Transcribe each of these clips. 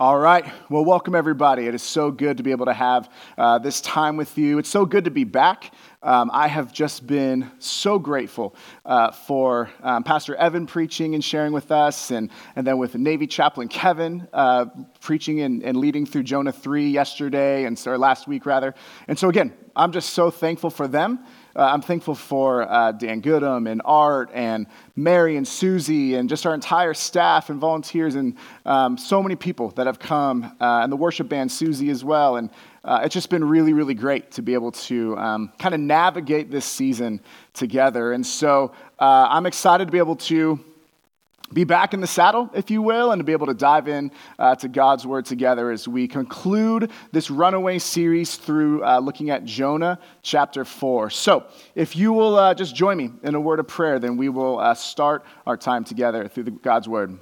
All right. Well, welcome everybody. It is so good to be able to have uh, this time with you. It's so good to be back. Um, I have just been so grateful uh, for um, Pastor Evan preaching and sharing with us, and, and then with Navy Chaplain Kevin uh, preaching and, and leading through Jonah 3 yesterday, and or last week rather. And so, again, I'm just so thankful for them. Uh, I'm thankful for uh, Dan Goodham and Art and Mary and Susie and just our entire staff and volunteers and um, so many people that have come, uh, and the worship band, Susie, as well. And uh, it's just been really, really great to be able to um, kind of navigate this season together. And so uh, I'm excited to be able to be back in the saddle, if you will, and to be able to dive in uh, to God's Word together as we conclude this runaway series through uh, looking at Jonah chapter 4. So, if you will uh, just join me in a word of prayer, then we will uh, start our time together through the, God's Word.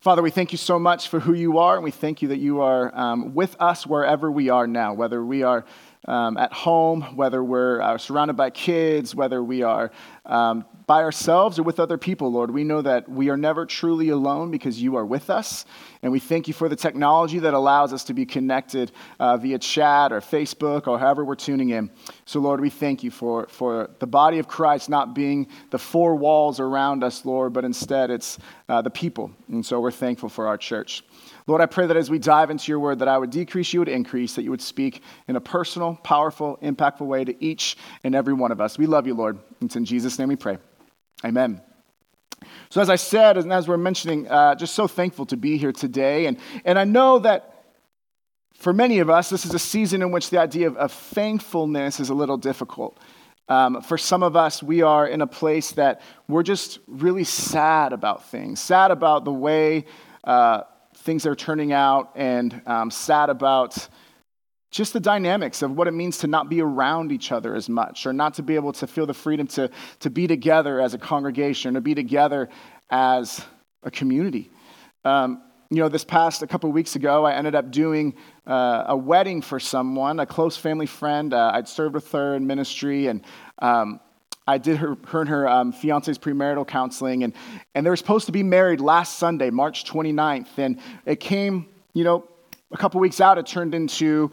Father, we thank you so much for who you are, and we thank you that you are um, with us wherever we are now, whether we are um, at home, whether we're uh, surrounded by kids, whether we are um, by ourselves or with other people, Lord. We know that we are never truly alone because you are with us. And we thank you for the technology that allows us to be connected uh, via chat or Facebook or however we're tuning in. So, Lord, we thank you for, for the body of Christ not being the four walls around us, Lord, but instead it's uh, the people. And so we're thankful for our church. Lord, I pray that as we dive into your word, that I would decrease, you would increase, that you would speak in a personal, powerful, impactful way to each and every one of us. We love you, Lord. It's in Jesus' name we pray. Amen. So, as I said, and as we're mentioning, uh, just so thankful to be here today. And, and I know that for many of us, this is a season in which the idea of, of thankfulness is a little difficult. Um, for some of us, we are in a place that we're just really sad about things, sad about the way uh, things are turning out, and um, sad about just the dynamics of what it means to not be around each other as much, or not to be able to feel the freedom to, to be together as a congregation, or be together as a community. Um, you know, this past a couple weeks ago, I ended up doing uh, a wedding for someone, a close family friend. Uh, I'd served with her in ministry, and um, I did her, her and her um, fiance's premarital counseling, and, and they were supposed to be married last Sunday, March 29th. And it came, you know, a couple weeks out, it turned into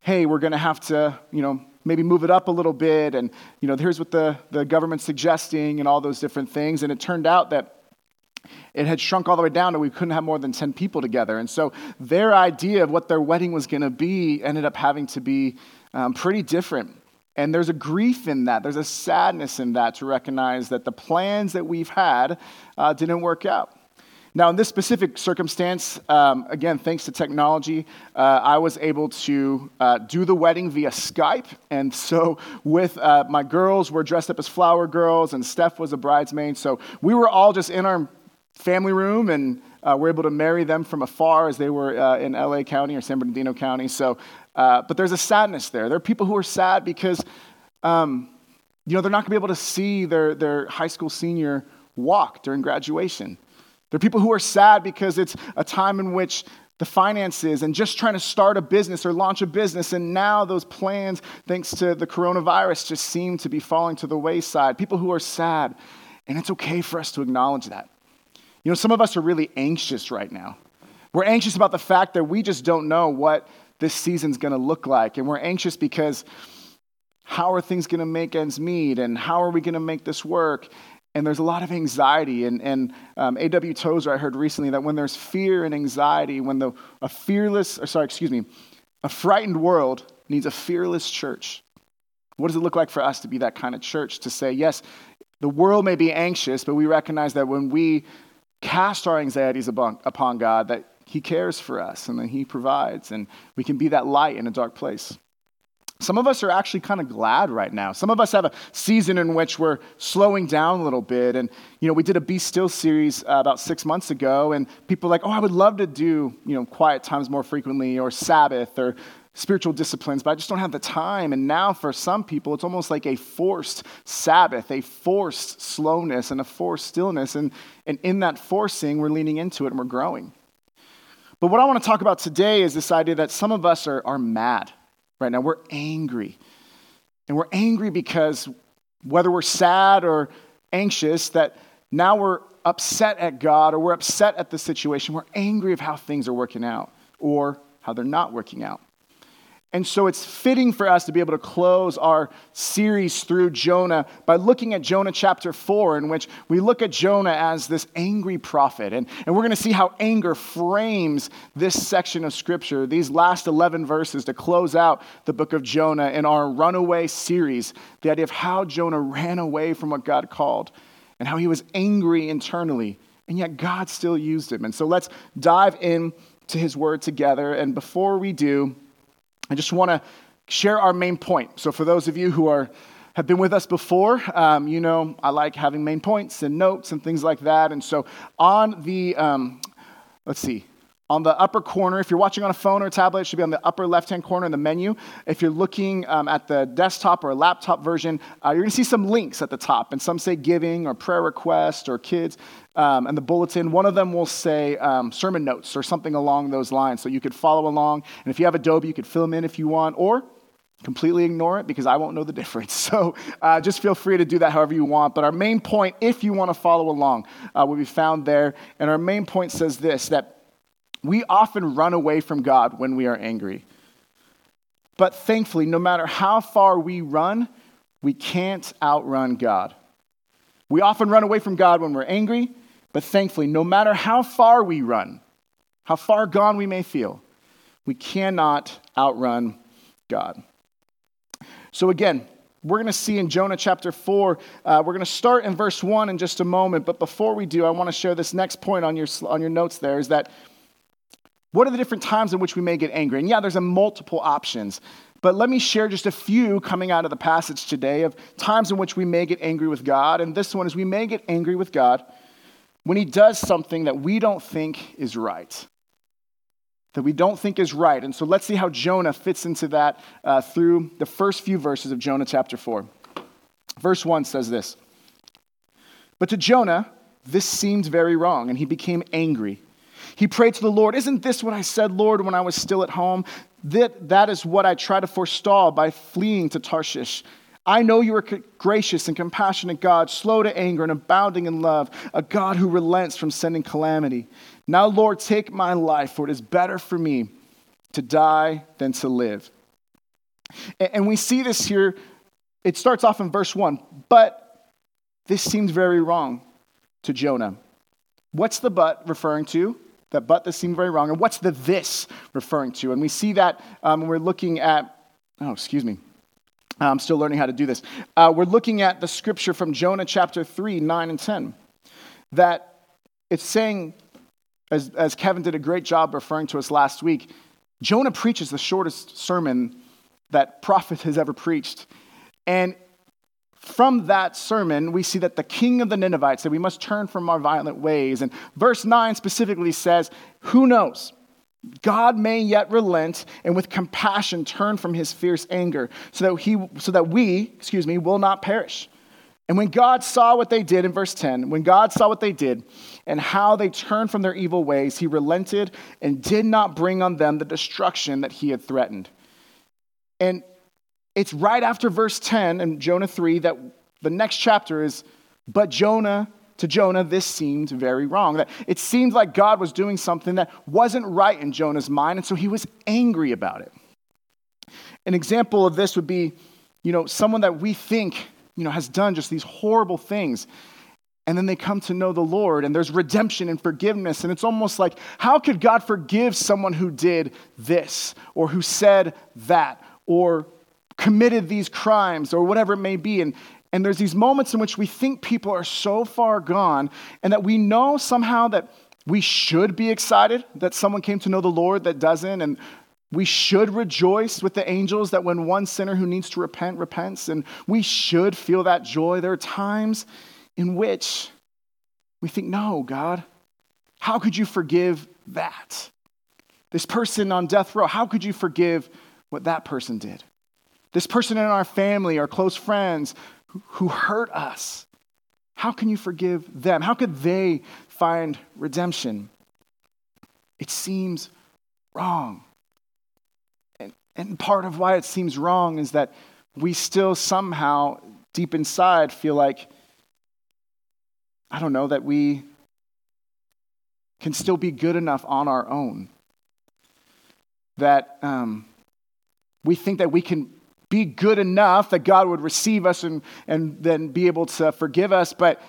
hey, we're going to have to, you know, maybe move it up a little bit, and, you know, here's what the, the government's suggesting, and all those different things. And it turned out that it had shrunk all the way down to we couldn't have more than 10 people together. And so their idea of what their wedding was going to be ended up having to be um, pretty different. And there's a grief in that, there's a sadness in that to recognize that the plans that we've had uh, didn't work out. Now, in this specific circumstance, um, again, thanks to technology, uh, I was able to uh, do the wedding via Skype. And so, with uh, my girls, were dressed up as flower girls, and Steph was a bridesmaid. So, we were all just in our family room, and uh, we're able to marry them from afar as they were uh, in LA County or San Bernardino County. So, uh, but there's a sadness there. There are people who are sad because, um, you know, they're not going to be able to see their, their high school senior walk during graduation. There are people who are sad because it's a time in which the finances and just trying to start a business or launch a business, and now those plans, thanks to the coronavirus, just seem to be falling to the wayside. People who are sad, and it's okay for us to acknowledge that. You know, some of us are really anxious right now. We're anxious about the fact that we just don't know what this season's gonna look like, and we're anxious because how are things gonna make ends meet, and how are we gonna make this work? And there's a lot of anxiety. And, and um, A.W. Tozer, I heard recently that when there's fear and anxiety, when the, a fearless, or sorry, excuse me, a frightened world needs a fearless church. What does it look like for us to be that kind of church? To say, yes, the world may be anxious, but we recognize that when we cast our anxieties upon, upon God, that He cares for us and that He provides, and we can be that light in a dark place. Some of us are actually kind of glad right now. Some of us have a season in which we're slowing down a little bit. And, you know, we did a Be Still series uh, about six months ago, and people are like, oh, I would love to do, you know, quiet times more frequently, or Sabbath, or spiritual disciplines, but I just don't have the time. And now for some people, it's almost like a forced Sabbath, a forced slowness, and a forced stillness. And, and in that forcing, we're leaning into it and we're growing. But what I want to talk about today is this idea that some of us are, are mad right now. We're angry. And we're angry because whether we're sad or anxious, that now we're upset at God or we're upset at the situation. We're angry of how things are working out or how they're not working out. And so it's fitting for us to be able to close our series through Jonah by looking at Jonah chapter 4, in which we look at Jonah as this angry prophet. And, and we're going to see how anger frames this section of scripture, these last 11 verses to close out the book of Jonah in our runaway series. The idea of how Jonah ran away from what God called and how he was angry internally, and yet God still used him. And so let's dive in to his word together. And before we do, I just want to share our main point. So, for those of you who are have been with us before, um, you know I like having main points and notes and things like that. And so, on the um, let's see, on the upper corner, if you're watching on a phone or a tablet, it should be on the upper left-hand corner in the menu. If you're looking um, at the desktop or laptop version, uh, you're going to see some links at the top, and some say giving or prayer request or kids. Um, and the bulletin, one of them will say um, sermon notes or something along those lines. So you could follow along. And if you have Adobe, you could fill them in if you want, or completely ignore it because I won't know the difference. So uh, just feel free to do that however you want. But our main point, if you want to follow along, uh, will be found there. And our main point says this that we often run away from God when we are angry. But thankfully, no matter how far we run, we can't outrun God. We often run away from God when we're angry, but thankfully, no matter how far we run, how far gone we may feel, we cannot outrun God. So, again, we're going to see in Jonah chapter 4, uh, we're going to start in verse 1 in just a moment. But before we do, I want to share this next point on your, on your notes there is that what are the different times in which we may get angry? And yeah, there's a multiple options. But let me share just a few coming out of the passage today of times in which we may get angry with God. And this one is we may get angry with God when He does something that we don't think is right. That we don't think is right. And so let's see how Jonah fits into that uh, through the first few verses of Jonah chapter 4. Verse 1 says this But to Jonah, this seemed very wrong, and he became angry. He prayed to the Lord, Isn't this what I said, Lord, when I was still at home? That, that is what I try to forestall by fleeing to Tarshish. I know you are gracious and compassionate God, slow to anger and abounding in love, a God who relents from sending calamity. Now, Lord, take my life, for it is better for me to die than to live. And we see this here. It starts off in verse 1, but this seems very wrong to Jonah. What's the but referring to? That but this seemed very wrong. And what's the this referring to? And we see that um, when we're looking at, oh, excuse me. I'm still learning how to do this. Uh, we're looking at the scripture from Jonah chapter 3, 9 and 10. That it's saying, as, as Kevin did a great job referring to us last week, Jonah preaches the shortest sermon that prophet has ever preached. And from that sermon, we see that the king of the Ninevites said we must turn from our violent ways. And verse 9 specifically says, Who knows? God may yet relent and with compassion turn from his fierce anger so that, he, so that we, excuse me, will not perish. And when God saw what they did in verse 10, when God saw what they did and how they turned from their evil ways, he relented and did not bring on them the destruction that he had threatened. And it's right after verse 10 in Jonah 3 that the next chapter is, but Jonah, to Jonah, this seemed very wrong. That it seemed like God was doing something that wasn't right in Jonah's mind, and so he was angry about it. An example of this would be, you know, someone that we think, you know, has done just these horrible things. And then they come to know the Lord, and there's redemption and forgiveness. And it's almost like, how could God forgive someone who did this, or who said that, or committed these crimes or whatever it may be. And, and there's these moments in which we think people are so far gone and that we know somehow that we should be excited that someone came to know the Lord that doesn't. And we should rejoice with the angels that when one sinner who needs to repent repents. And we should feel that joy. There are times in which we think, no, God, how could you forgive that? This person on death row, how could you forgive what that person did? This person in our family, our close friends who hurt us, how can you forgive them? How could they find redemption? It seems wrong. And, and part of why it seems wrong is that we still somehow, deep inside, feel like, I don't know, that we can still be good enough on our own. That um, we think that we can be good enough that God would receive us and, and then be able to forgive us. But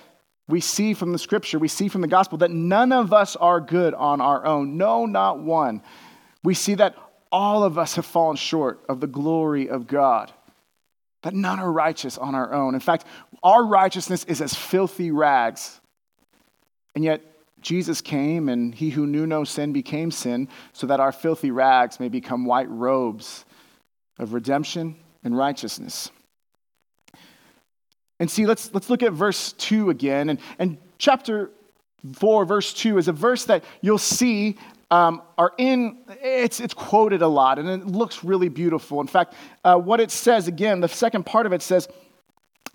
we see from the scripture, we see from the gospel that none of us are good on our own. No, not one. We see that all of us have fallen short of the glory of God, that none are righteous on our own. In fact, our righteousness is as filthy rags. And yet, Jesus came, and he who knew no sin became sin, so that our filthy rags may become white robes of redemption and righteousness. And see, let's, let's look at verse 2 again. And, and chapter 4, verse 2 is a verse that you'll see um, are in, it's, it's quoted a lot, and it looks really beautiful. In fact, uh, what it says, again, the second part of it says,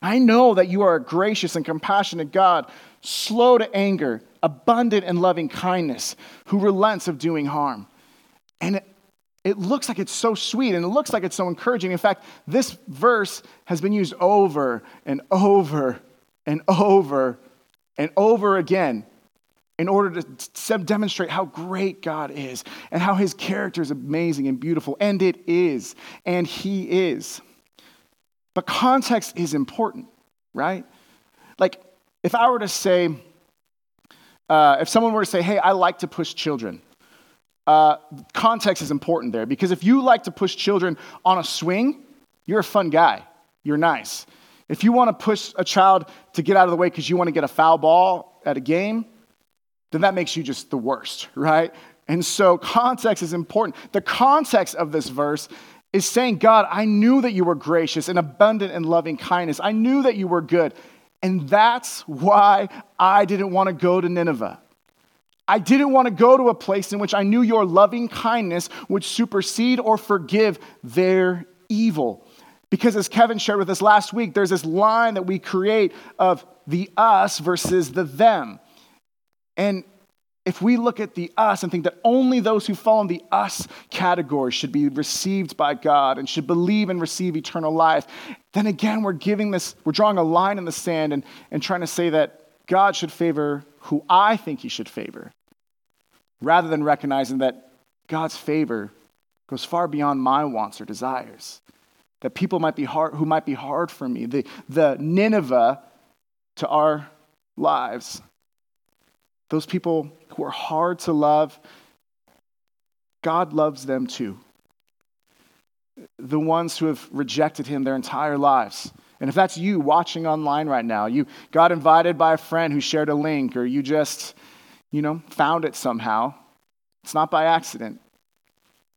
I know that you are a gracious and compassionate God, slow to anger, abundant in loving kindness, who relents of doing harm. And it, looks like it's so sweet and it looks like it's so encouraging. In fact, this verse has been used over and over and over and over again in order to demonstrate how great God is and how his character is amazing and beautiful. And it is, and he is. But context is important, right? Like, if I were to say, uh, if someone were to say, hey, I like to push children, uh, context is important there because if you like to push children on a swing, you're a fun guy. You're nice. If you want to push a child to get out of the way because you want to get a foul ball at a game, then that makes you just the worst, right? And so context is important. The context of this verse is saying, God, I knew that you were gracious and abundant in loving kindness. I knew that you were good. And that's why I didn't want to go to Nineveh. I didn't want to go to a place in which I knew your loving kindness would supersede or forgive their evil. Because as Kevin shared with us last week, there's this line that we create of the us versus the them. And if we look at the us and think that only those who fall in the us category should be received by God and should believe and receive eternal life, then again, we're giving this, we're drawing a line in the sand and, and trying to say that God should favor who I think he should favor rather than recognizing that God's favor goes far beyond my wants or desires. That people might be hard, who might be hard for me, the, the Nineveh to our lives, those people who are hard to love, God loves them too. The ones who have rejected Him their entire lives. And if that's you watching online right now, you got invited by a friend who shared a link, or you just you know, found it somehow. It's not by accident.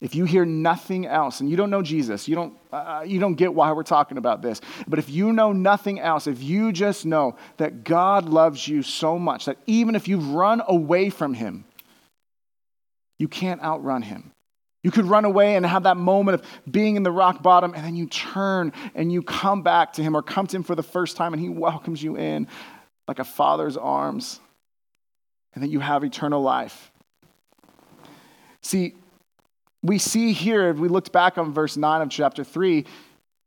If you hear nothing else and you don't know Jesus, you don't, uh, you don't get why we're talking about this. But if you know nothing else, if you just know that God loves you so much that even if you've run away from Him, you can't outrun Him. You could run away and have that moment of being in the rock bottom, and then you turn and you come back to Him or come to Him for the first time, and He welcomes you in like a father's arms and that you have eternal life. See, we see here, if we looked back on verse 9 of chapter 3,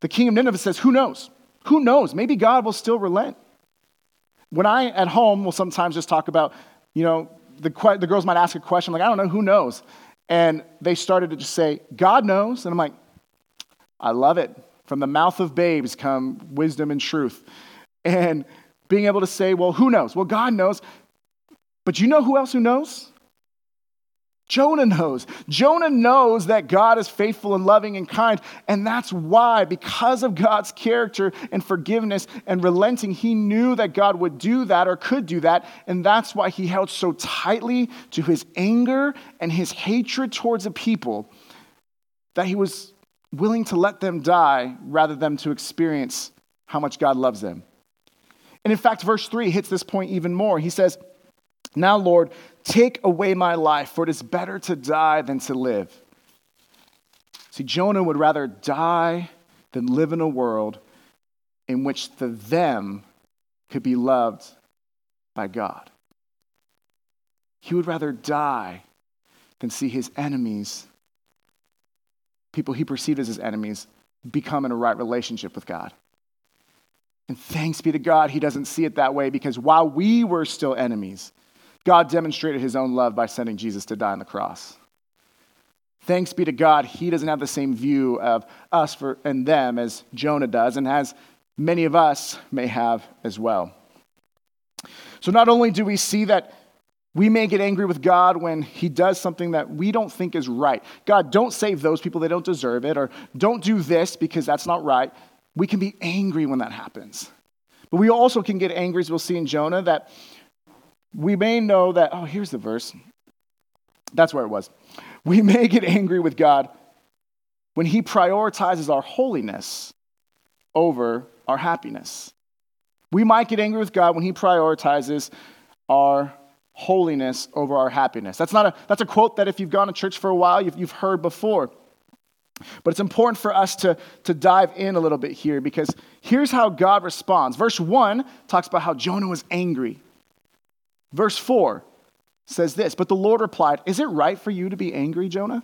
the king of Nineveh says, Who knows? Who knows? Maybe God will still relent. When I at home will sometimes just talk about, you know, the, the girls might ask a question, like, I don't know, who knows? And they started to just say, God knows. And I'm like, I love it. From the mouth of babes come wisdom and truth. And being able to say, well, who knows? Well, God knows. But you know who else who knows? Jonah knows. Jonah knows that God is faithful and loving and kind. And that's why, because of God's character and forgiveness and relenting, he knew that God would do that or could do that. And that's why he held so tightly to his anger and his hatred towards the people that he was willing to let them die rather than to experience how much God loves them. And in fact, verse 3 hits this point even more. He says, now, Lord, take away my life, for it is better to die than to live. See, Jonah would rather die than live in a world in which the them could be loved by God. He would rather die than see his enemies, people he perceived as his enemies, become in a right relationship with God. And thanks be to God, he doesn't see it that way because while we were still enemies, God demonstrated his own love by sending Jesus to die on the cross. Thanks be to God, he doesn't have the same view of us for, and them as Jonah does, and as many of us may have as well. So, not only do we see that we may get angry with God when he does something that we don't think is right. God, don't save those people, they don't deserve it, or don't do this because that's not right. We can be angry when that happens. But we also can get angry, as we'll see in Jonah, that we may know that, oh, here's the verse. That's where it was. We may get angry with God when He prioritizes our holiness over our happiness. We might get angry with God when He prioritizes our holiness over our happiness. That's, not a, that's a quote that if you've gone to church for a while, you've, you've heard before. But it's important for us to, to dive in a little bit here because here's how God responds. Verse 1 talks about how Jonah was angry. Verse 4 says this But the Lord replied, Is it right for you to be angry, Jonah?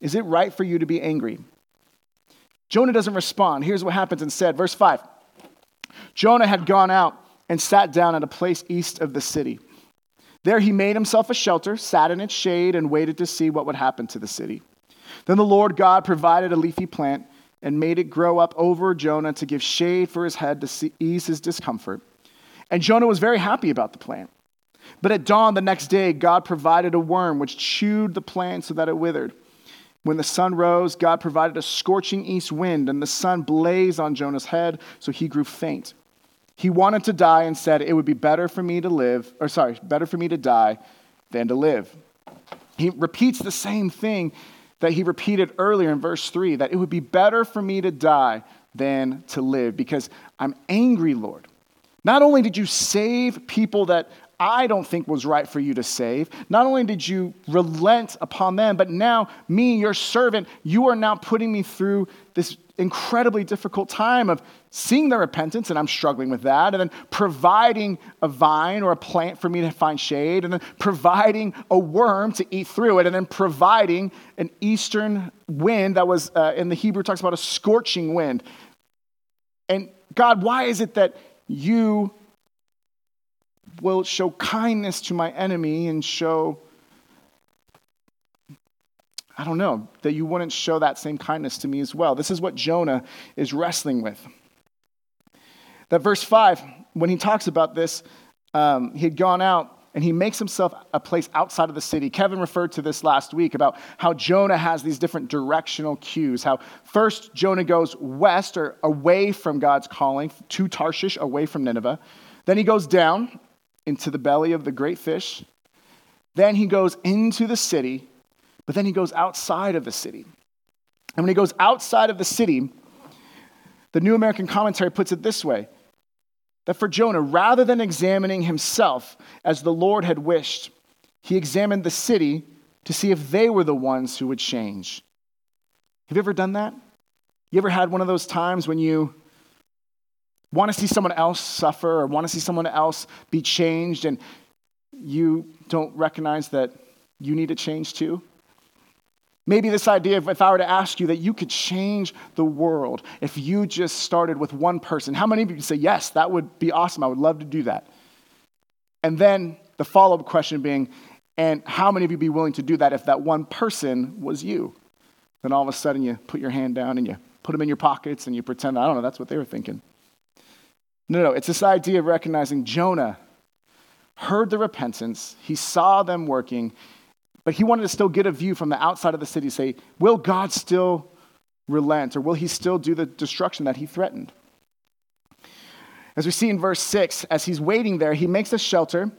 Is it right for you to be angry? Jonah doesn't respond. Here's what happens instead. Verse 5 Jonah had gone out and sat down at a place east of the city. There he made himself a shelter, sat in its shade, and waited to see what would happen to the city. Then the Lord God provided a leafy plant and made it grow up over Jonah to give shade for his head to ease his discomfort. And Jonah was very happy about the plant. But at dawn the next day, God provided a worm which chewed the plant so that it withered. When the sun rose, God provided a scorching east wind, and the sun blazed on Jonah's head, so he grew faint. He wanted to die and said, It would be better for me to live, or sorry, better for me to die than to live. He repeats the same thing that he repeated earlier in verse 3 that it would be better for me to die than to live because I'm angry, Lord. Not only did you save people that I don't think was right for you to save. Not only did you relent upon them, but now, me, your servant, you are now putting me through this incredibly difficult time of seeing the repentance, and I'm struggling with that, and then providing a vine or a plant for me to find shade, and then providing a worm to eat through it, and then providing an eastern wind that was, uh, in the Hebrew, talks about a scorching wind. And God, why is it that you will show kindness to my enemy and show, I don't know, that you wouldn't show that same kindness to me as well. This is what Jonah is wrestling with. That verse 5, when he talks about this, um, he had gone out and he makes himself a place outside of the city. Kevin referred to this last week about how Jonah has these different directional cues. How first Jonah goes west or away from God's calling to Tarshish, away from Nineveh. Then he goes down into the belly of the great fish. Then he goes into the city, but then he goes outside of the city. And when he goes outside of the city, the New American Commentary puts it this way that for Jonah, rather than examining himself as the Lord had wished, he examined the city to see if they were the ones who would change. Have you ever done that? You ever had one of those times when you want to see someone else suffer or want to see someone else be changed, and you don't recognize that you need to change too? Maybe this idea of if I were to ask you that you could change the world if you just started with one person, how many of you say, Yes, that would be awesome. I would love to do that? And then the follow up question being, And how many of you be willing to do that if that one person was you? Then all of a sudden you put your hand down and you put them in your pockets and you pretend, I don't know, that's what they were thinking. No, no, it's this idea of recognizing Jonah heard the repentance, he saw them working, but he wanted to still get a view from the outside of the city, say, will God still relent or will he still do the destruction that he threatened? As we see in verse 6, as he's waiting there, he makes a shelter.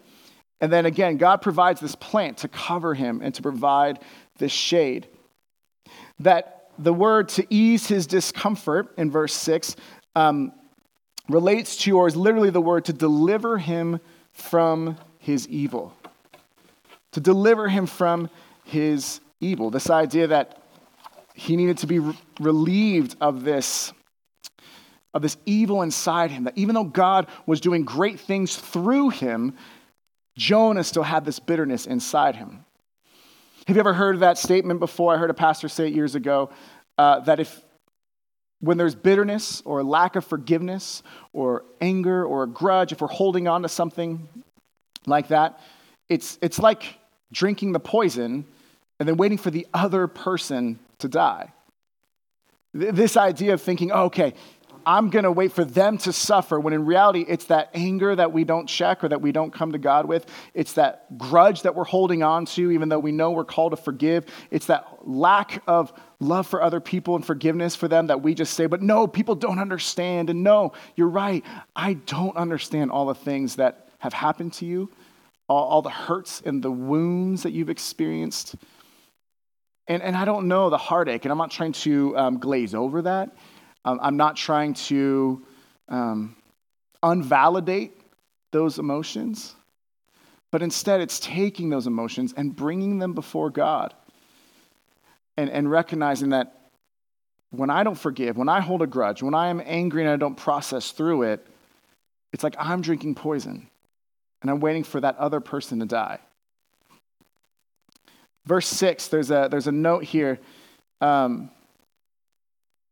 And then again, God provides this plant to cover him and to provide this shade. That the word to ease his discomfort in verse 6 um, relates to, or is literally the word to deliver him from his evil. To deliver him from his evil. This idea that he needed to be re- relieved of this, of this evil inside him. That even though God was doing great things through him, Jonah still had this bitterness inside him. Have you ever heard that statement before? I heard a pastor say it years ago uh, that if when there's bitterness or lack of forgiveness or anger or a grudge, if we're holding on to something like that, it's, it's like drinking the poison and then waiting for the other person to die. This idea of thinking, oh, okay, I'm going to wait for them to suffer, when in reality, it's that anger that we don't check or that we don't come to God with. It's that grudge that we're holding on to, even though we know we're called to forgive. It's that lack of love for other people and forgiveness for them that we just say, but no, people don't understand. And no, you're right. I don't understand all the things that have happened to you, all, all the hurts and the wounds that you've experienced. And, and I don't know the heartache, and I'm not trying to um, glaze over that. Um, I'm not trying to um, unvalidate those emotions, but instead it's taking those emotions and bringing them before God and, and recognizing that when I don't forgive, when I hold a grudge, when I am angry and I don't process through it, it's like I'm drinking poison and I'm waiting for that other person to die. Verse 6, there's a, there's a note here. Um,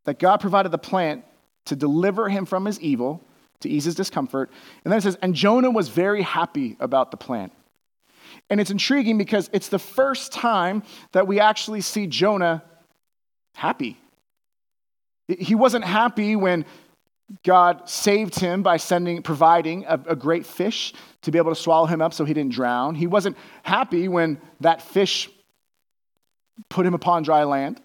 that God provided the plant to deliver him from his evil, to ease his discomfort. And then it says, and Jonah was very happy about the plant. And it's intriguing because it's the first time that we actually see Jonah happy. He wasn't happy when God saved him by sending, providing a, a, great fish to be able to swallow him up so he didn't drown. He wasn't happy when that fish put him upon dry land.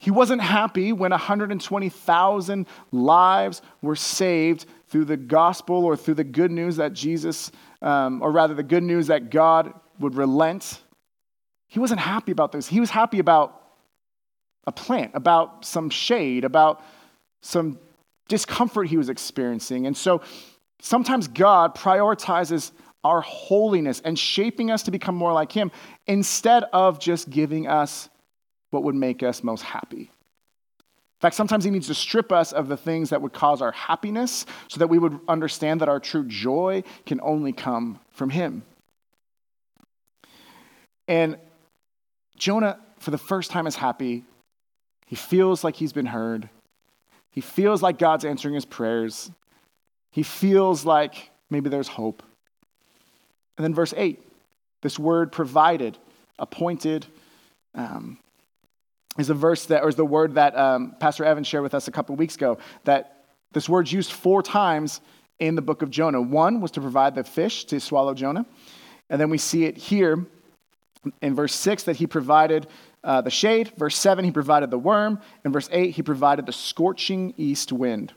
He wasn't happy when 120,000 lives were saved through the gospel or through the good news that Jesus, um, or rather, the good news that God would relent. He wasn't happy about this. He was happy about a plant, about some shade, about some discomfort he was experiencing. And so sometimes God prioritizes our holiness and shaping us to become more like Him instead of just giving us what would make us most happy. In fact, sometimes He needs to strip us of the things that would cause our happiness so that we would understand that our true joy can only come from Him. And Jonah, for the first time, is happy. He feels like he's been heard. He feels like God's answering his prayers. He feels like maybe there's hope. And then, verse 8 this word provided, appointed, um, is a verse that, or is the word that um, Pastor Evan shared with us a couple weeks ago, that this word's used four times in the book of Jonah. One was to provide the fish to swallow Jonah. And then we see it here in verse 6 that he provided uh, the shade. Verse 7, he provided the worm. In verse 8, he provided the scorching east wind.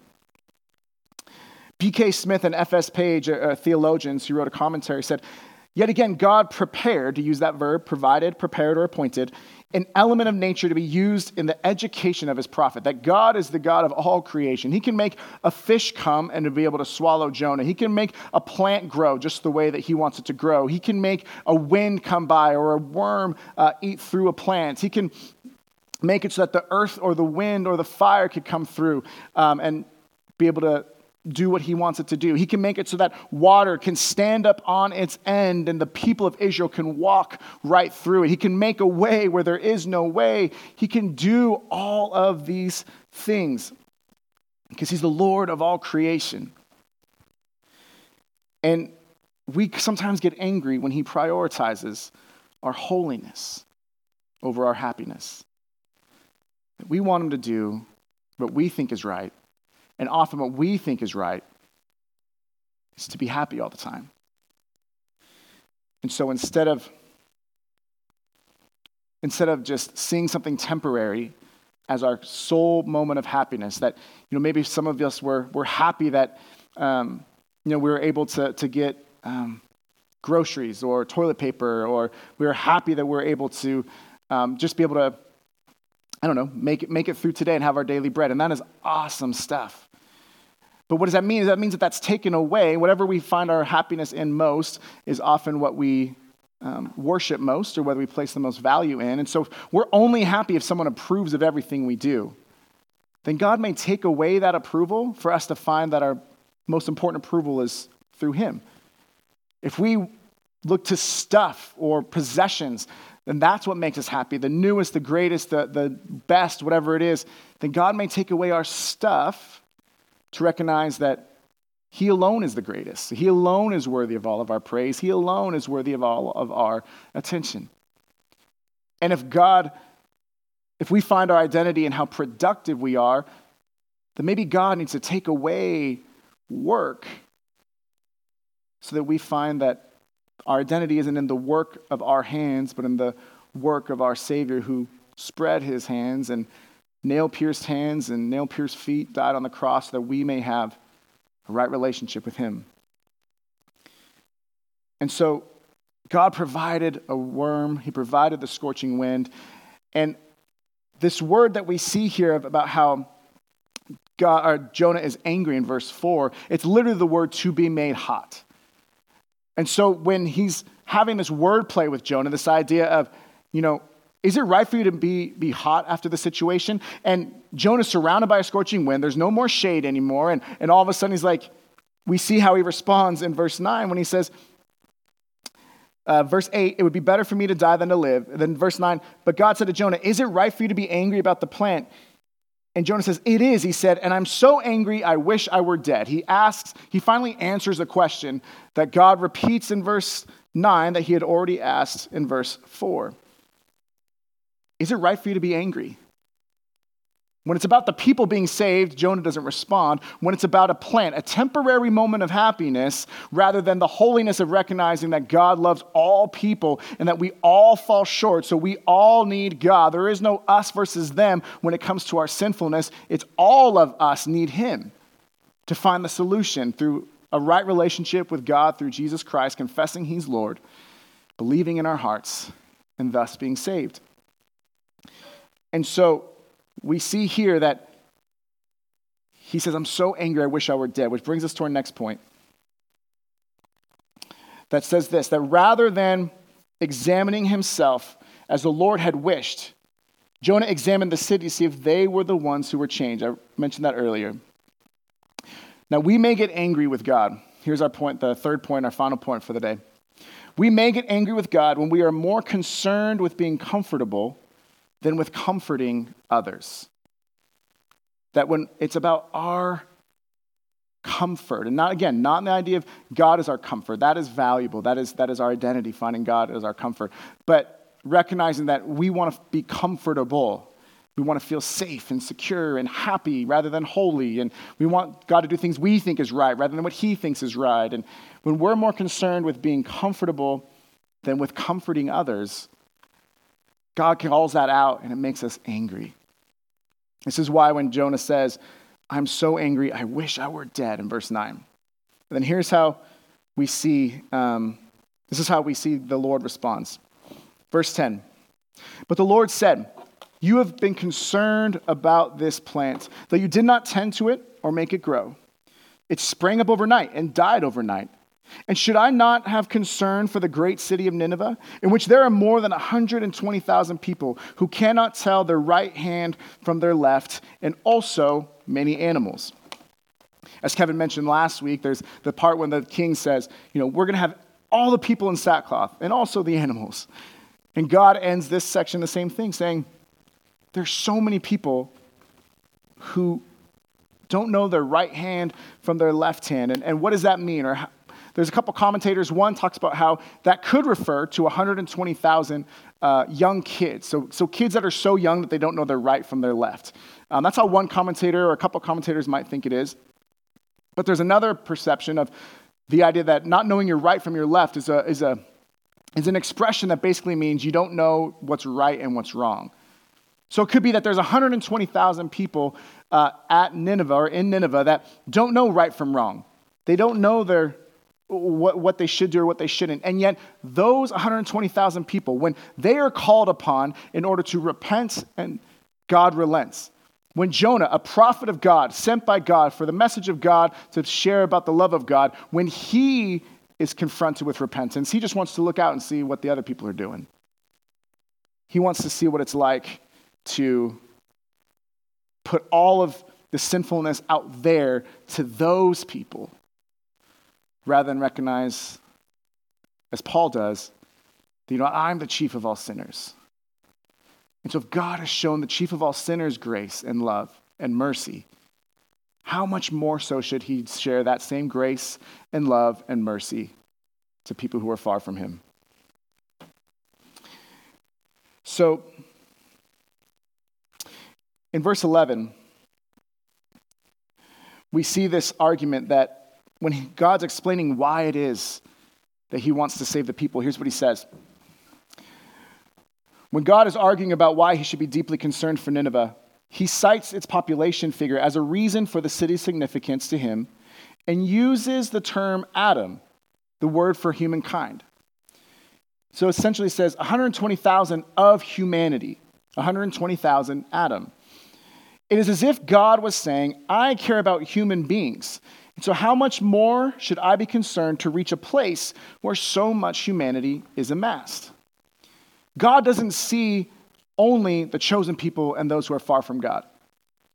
B.K. Smith and F.S. Page, uh, theologians who wrote a commentary, said, Yet again, God prepared, to use that verb, provided, prepared, or appointed, an element of nature to be used in the education of his prophet. That God is the God of all creation. He can make a fish come and to be able to swallow Jonah. He can make a plant grow just the way that he wants it to grow. He can make a wind come by or a worm uh, eat through a plant. He can make it so that the earth or the wind or the fire could come through um, and be able to do what he wants it to do. He can make it so that water can stand up on its end and the people of Israel can walk right through it. He can make a way where there is no way. He can do all of these things because he's the Lord of all creation. And we sometimes get angry when he prioritizes our holiness over our happiness. We want him to do what we think is right and often what we think is right is to be happy all the time. And so instead of instead of just seeing something temporary as our sole moment of happiness, that you know maybe some of us were, were happy that um, you know we were able to, to get um, groceries or toilet paper, or we were happy that we are able to um, just be able to I don't know, make it, make it through today and have our daily bread. And that is awesome stuff. But what does that mean? That means that that's taken away. Whatever we find our happiness in most is often what we um, worship most or whether we place the most value in. And so we're only happy if someone approves of everything we do. Then God may take away that approval for us to find that our most important approval is through Him. If we look to stuff or possessions then that's what makes us happy the newest, the greatest, the, the best, whatever it is. Then God may take away our stuff to recognize that He alone is the greatest. He alone is worthy of all of our praise. He alone is worthy of all of our attention. And if God, if we find our identity in how productive we are, then maybe God needs to take away work so that we find that our identity isn't in the work of our hands, but in the work of our Savior who spread his hands and nail pierced hands and nail pierced feet, died on the cross so that we may have a right relationship with him. And so God provided a worm, he provided the scorching wind. And this word that we see here about how God, Jonah is angry in verse 4, it's literally the word to be made hot. And so when he's having this word play with Jonah, this idea of, you know, is it right for you to be, be hot after the situation? And Jonah's surrounded by a scorching wind. There's no more shade anymore. And, and all of a sudden, he's like, we see how he responds in verse 9 when he says, uh, verse 8, it would be better for me to die than to live. And then verse 9, but God said to Jonah, Is it right for you to be angry about the plant? And Jonah says, It is, he said, and I'm so angry, I wish I were dead. He asks, he finally answers a question that God repeats in verse 9 that he had already asked in verse 4. Is it right for you to be angry? When it's about the people being saved, Jonah doesn't respond. When it's about a plant, a temporary moment of happiness, rather than the holiness of recognizing that God loves all people and that we all fall short, so we all need God. There is no us versus them when it comes to our sinfulness. It's all of us need Him to find the solution through a right relationship with God through Jesus Christ, confessing He's Lord, believing in our hearts, and thus being saved. And so, we see here that he says, I'm so angry, I wish I were dead, which brings us to our next point. That says this that rather than examining himself as the Lord had wished, Jonah examined the city to see if they were the ones who were changed. I mentioned that earlier. Now, we may get angry with God. Here's our point, the third point, our final point for the day. We may get angry with God when we are more concerned with being comfortable than with comforting others. That when it's about our comfort, and not again, not in the idea of God is our comfort, that is valuable, that is, that is our identity, finding God as our comfort, but recognizing that we want to be comfortable. We want to feel safe and secure and happy rather than holy. And we want God to do things we think is right rather than what He thinks is right. And when we're more concerned with being comfortable than with comforting others, God calls that out and it makes us angry. This is why when Jonah says, I'm so angry, I wish I were dead, in verse 9. And then here's how we see, um, this is how we see the Lord responds. Verse 10 But the Lord said, You have been concerned about this plant, though you did not tend to it or make it grow. It sprang up overnight and died overnight. And should I not have concern for the great city of Nineveh, in which there are more than 120,000 people who cannot tell their right hand from their left, and also many animals? As Kevin mentioned last week, there's the part when the king says, You know, we're going to have all the people in sackcloth and also the animals. And God ends this section the same thing, saying, There's so many people who don't know their right hand from their left hand. And, and what does that mean? Or there's a couple commentators. One talks about how that could refer to 120,000 uh, young kids. So, so kids that are so young that they don't know their right from their left. Um, that's how one commentator or a couple commentators might think it is. But there's another perception of the idea that not knowing your right from your left is, a, is, a, is an expression that basically means you don't know what's right and what's wrong. So it could be that there's 120,000 people uh, at Nineveh or in Nineveh that don't know right from wrong. They don't know their what, what they should do or what they shouldn't. And yet, those 120,000 people, when they are called upon in order to repent, and God relents. When Jonah, a prophet of God, sent by God for the message of God to share about the love of God, when he is confronted with repentance, he just wants to look out and see what the other people are doing. He wants to see what it's like to put all of the sinfulness out there to those people rather than recognize, as Paul does, that, you know, I'm the chief of all sinners. And so if God has shown the chief of all sinners grace and love and mercy, how much more so should he share that same grace and love and mercy to people who are far from him? So, in verse 11, we see this argument that when God's explaining why it is that he wants to save the people, here's what he says. When God is arguing about why he should be deeply concerned for Nineveh, he cites its population figure as a reason for the city's significance to him and uses the term Adam, the word for humankind. So essentially says 120,000 of humanity, 120,000 Adam. It is as if God was saying, I care about human beings. So, how much more should I be concerned to reach a place where so much humanity is amassed? God doesn't see only the chosen people and those who are far from God.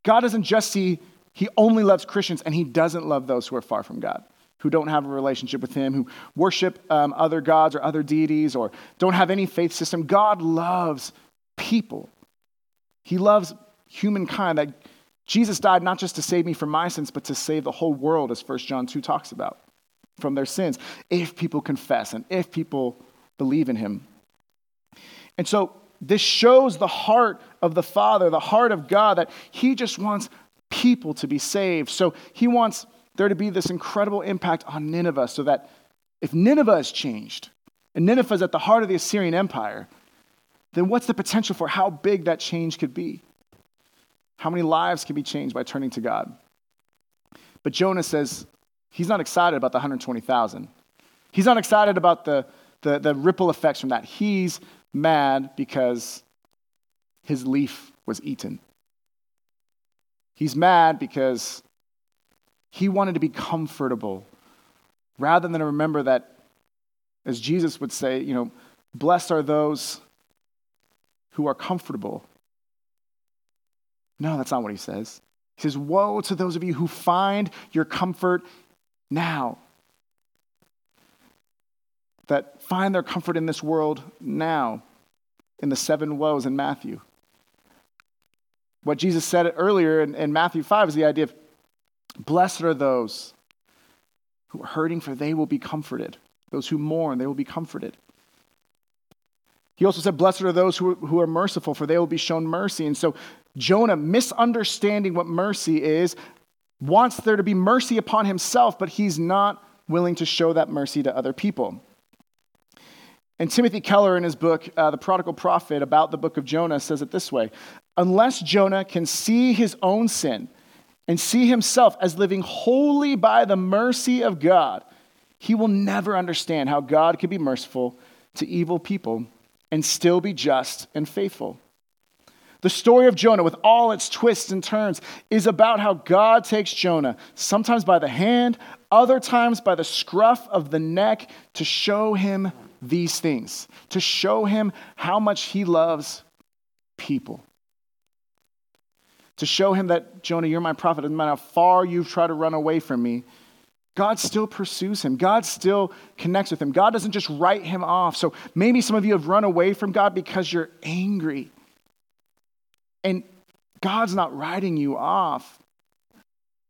God doesn't just see, He only loves Christians and He doesn't love those who are far from God, who don't have a relationship with Him, who worship um, other gods or other deities or don't have any faith system. God loves people. He loves humankind. That Jesus died not just to save me from my sins, but to save the whole world, as 1 John 2 talks about, from their sins, if people confess and if people believe in Him. And so this shows the heart of the Father, the heart of God, that He just wants people to be saved. So He wants there to be this incredible impact on Nineveh so that if Nineveh is changed, and Nineveh is at the heart of the Assyrian Empire, then what's the potential for how big that change could be? How many lives can be changed by turning to God? But Jonah says he's not excited about the 120,000. He's not excited about the, the, the ripple effects from that. He's mad because his leaf was eaten. He's mad because he wanted to be comfortable rather than remember that, as Jesus would say, you know, blessed are those who are comfortable. No, that's not what he says. He says, Woe to those of you who find your comfort now that find their comfort in this world now, in the seven woes in Matthew. What Jesus said earlier in, in Matthew 5 is the idea of blessed are those who are hurting, for they will be comforted. Those who mourn, they will be comforted. He also said, Blessed are those who, who are merciful, for they will be shown mercy. And so Jonah, misunderstanding what mercy is, wants there to be mercy upon himself, but he's not willing to show that mercy to other people. And Timothy Keller, in his book, uh, The Prodigal Prophet, about the book of Jonah, says it this way Unless Jonah can see his own sin and see himself as living wholly by the mercy of God, he will never understand how God can be merciful to evil people and still be just and faithful. The story of Jonah, with all its twists and turns, is about how God takes Jonah, sometimes by the hand, other times by the scruff of the neck, to show him these things to show him how much he loves people. To show him that, Jonah, you're my prophet. No matter how far you've tried to run away from me, God still pursues him. God still connects with him. God doesn't just write him off. So maybe some of you have run away from God because you're angry. And God's not writing you off.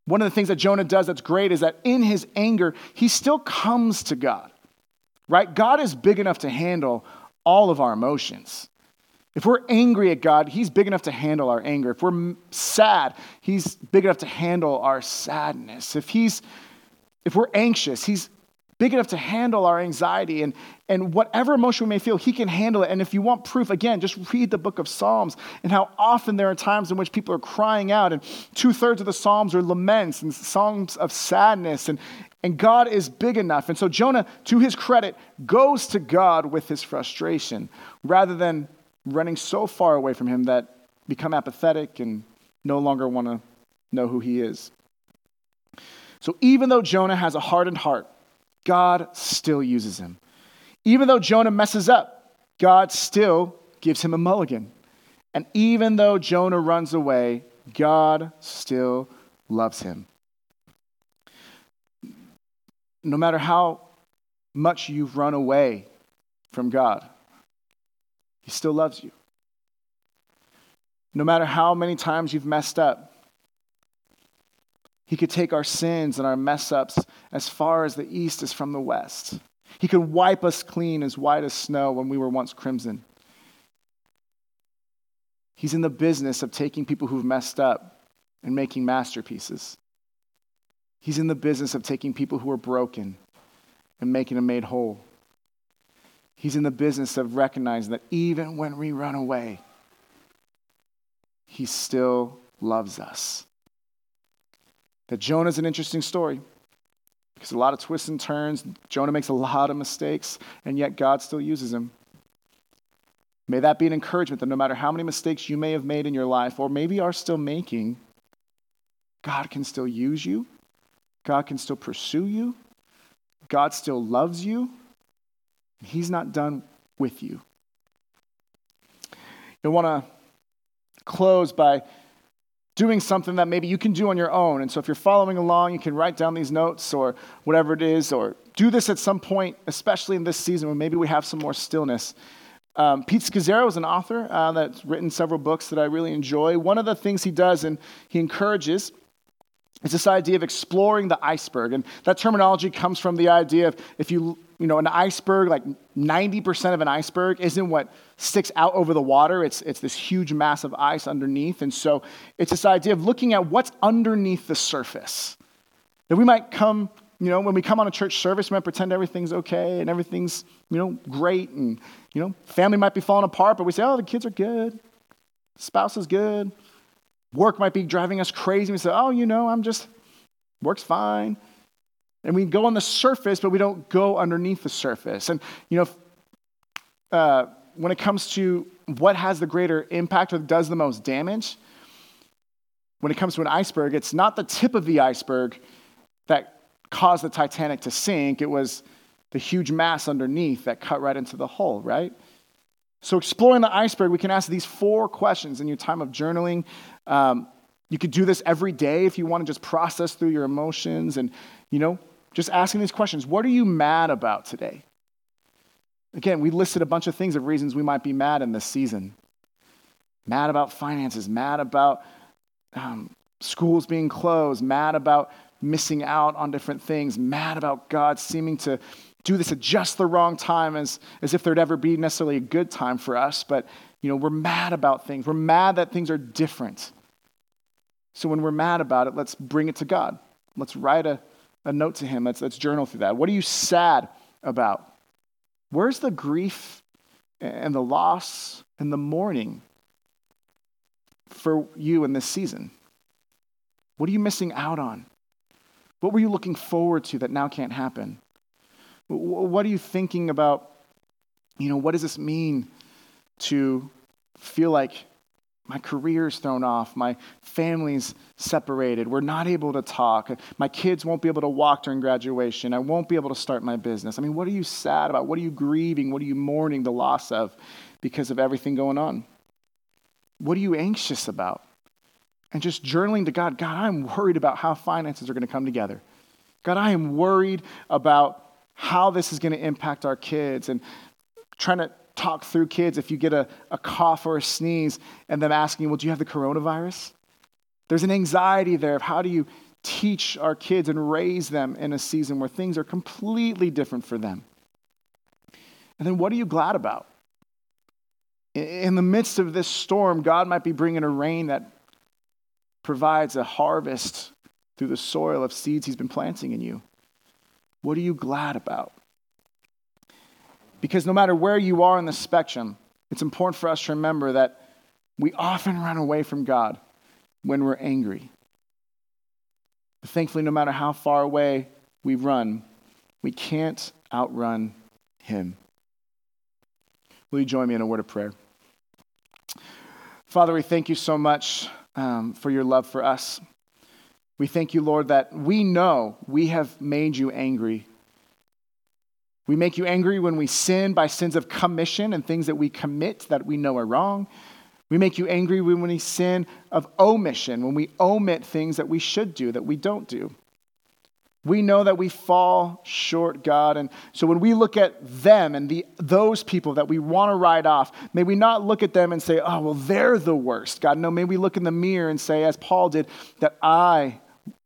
One of the things that Jonah does that's great is that in his anger, he still comes to God right? God is big enough to handle all of our emotions. If we're angry at God, He's big enough to handle our anger. If we're sad, He's big enough to handle our sadness. If He's if we're anxious, He's big enough to handle our anxiety and, and whatever emotion we may feel, he can handle it. And if you want proof, again, just read the book of Psalms and how often there are times in which people are crying out, and two thirds of the Psalms are laments and songs of sadness. And, and God is big enough. And so Jonah, to his credit, goes to God with his frustration rather than running so far away from him that become apathetic and no longer want to know who he is. So even though Jonah has a hardened heart, God still uses him. Even though Jonah messes up, God still gives him a mulligan. And even though Jonah runs away, God still loves him no matter how much you've run away from God, He still loves you. No matter how many times you've messed up, He could take our sins and our mess ups as far as the east is from the west. He could wipe us clean as white as snow when we were once crimson. He's in the business of taking people who've messed up and making masterpieces. He's in the business of taking people who are broken and making them made whole. He's in the business of recognizing that even when we run away, He still loves us. That Jonah's an interesting story because a lot of twists and turns. Jonah makes a lot of mistakes, and yet God still uses him. May that be an encouragement that no matter how many mistakes you may have made in your life, or maybe are still making, God can still use you. God can still pursue you. God still loves you. He's not done with you. I want to close by doing something that maybe you can do on your own. And so if you're following along, you can write down these notes or whatever it is, or do this at some point, especially in this season when maybe we have some more stillness. Um, Pete Scazzero is an author uh, that's written several books that I really enjoy. One of the things he does, and he encourages, is this idea of exploring the iceberg. And that terminology comes from the idea of if you, you know, an iceberg, like 90% of an iceberg isn't what sticks out over the water, it's, it's this huge mass of ice underneath. And so it's this idea of looking at what's underneath the surface. That we might come you know, when we come on a church service, we might pretend everything's okay and everything's, you know, great. And, you know, family might be falling apart, but we say, oh, the kids are good. Spouse is good. Work might be driving us crazy. We say, oh, you know, I'm just, work's fine. And we go on the surface, but we don't go underneath the surface. And, you know, uh, when it comes to what has the greater impact or does the most damage, when it comes to an iceberg, it's not the tip of the iceberg that caused the Titanic to sink. It was the huge mass underneath that cut right into the hull, right? So, exploring the iceberg, we can ask these four questions in your time of journaling. Um, you could do this every day if you want to just process through your emotions and, you know, just asking these questions. What are you mad about today? Again, we listed a bunch of things of reasons we might be mad in this season. Mad about finances, mad about um, schools being closed, mad about missing out on different things, mad about God seeming to do this at just the wrong time as, as if there'd ever be necessarily a good time for us. But, you know, we're mad about things. We're mad that things are different. So when we're mad about it, let's bring it to God. Let's write a, a note to Him. Let's, let's journal through that. What are you sad about? Where's the grief and the loss and the mourning for you in this season? What are you missing out on? What were you looking forward to that now can't happen? What are you thinking about? You know, what does this mean to feel like my career's thrown off, my family's separated, we're not able to talk, my kids won't be able to walk during graduation, I won't be able to start my business. I mean, what are you sad about? What are you grieving? What are you mourning the loss of because of everything going on? What are you anxious about? and just journaling to God God, I'm worried about how finances are going to come together. God, I am worried about how this is going to impact our kids and trying to talk through kids if you get a, a cough or a sneeze and them asking, Well, do you have the coronavirus? There's an anxiety there of how do you teach our kids and raise them in a season where things are completely different for them. And then what are you glad about? In the midst of this storm, God might be bringing a rain that provides a harvest through the soil of seeds he's been planting in you? What are you glad about? Because no matter where you are in the spectrum, it's important for us to remember that we often run away from God when we're angry. But thankfully, no matter how far away we run, we can't outrun Him. Will you join me in a word of prayer? Father, we thank you so much um, for your love for us. We thank you, Lord, that we know we have made you angry. We make you angry when we sin by sins of commission and things that we commit that we know are wrong. We make you angry when we sin of omission, when we omit things that we should do that we don't do. We know that we fall short, God. And so when we look at them and the, those people that we want to write off, may we not look at them and say, oh, well, they're the worst. God, no, may we look in the mirror and say, as Paul did, that I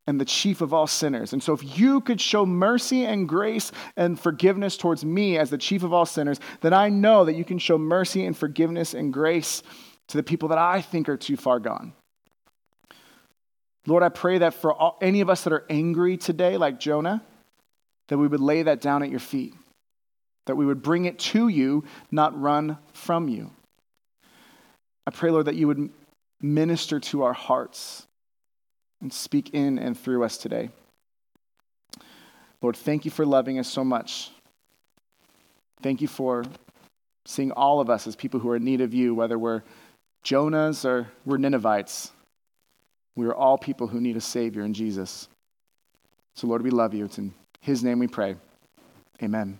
and the chief of all sinners. And so, if you could show mercy and grace and forgiveness towards me as the chief of all sinners, then I know that you can show mercy and forgiveness and grace to the people that I think are too far gone. Lord, I pray that for all, any of us that are angry today, like Jonah, that we would lay that down at your feet, that we would bring it to you, not run from you. I pray, Lord, that you would minister to our hearts and speak in and through us today. Lord, thank you for loving us so much. Thank you for seeing all of us as people who are in need of you, whether we're Jonahs or we're Ninevites. We are all people who need a Savior in Jesus. So, Lord, we love you. It's in His name we pray. Amen.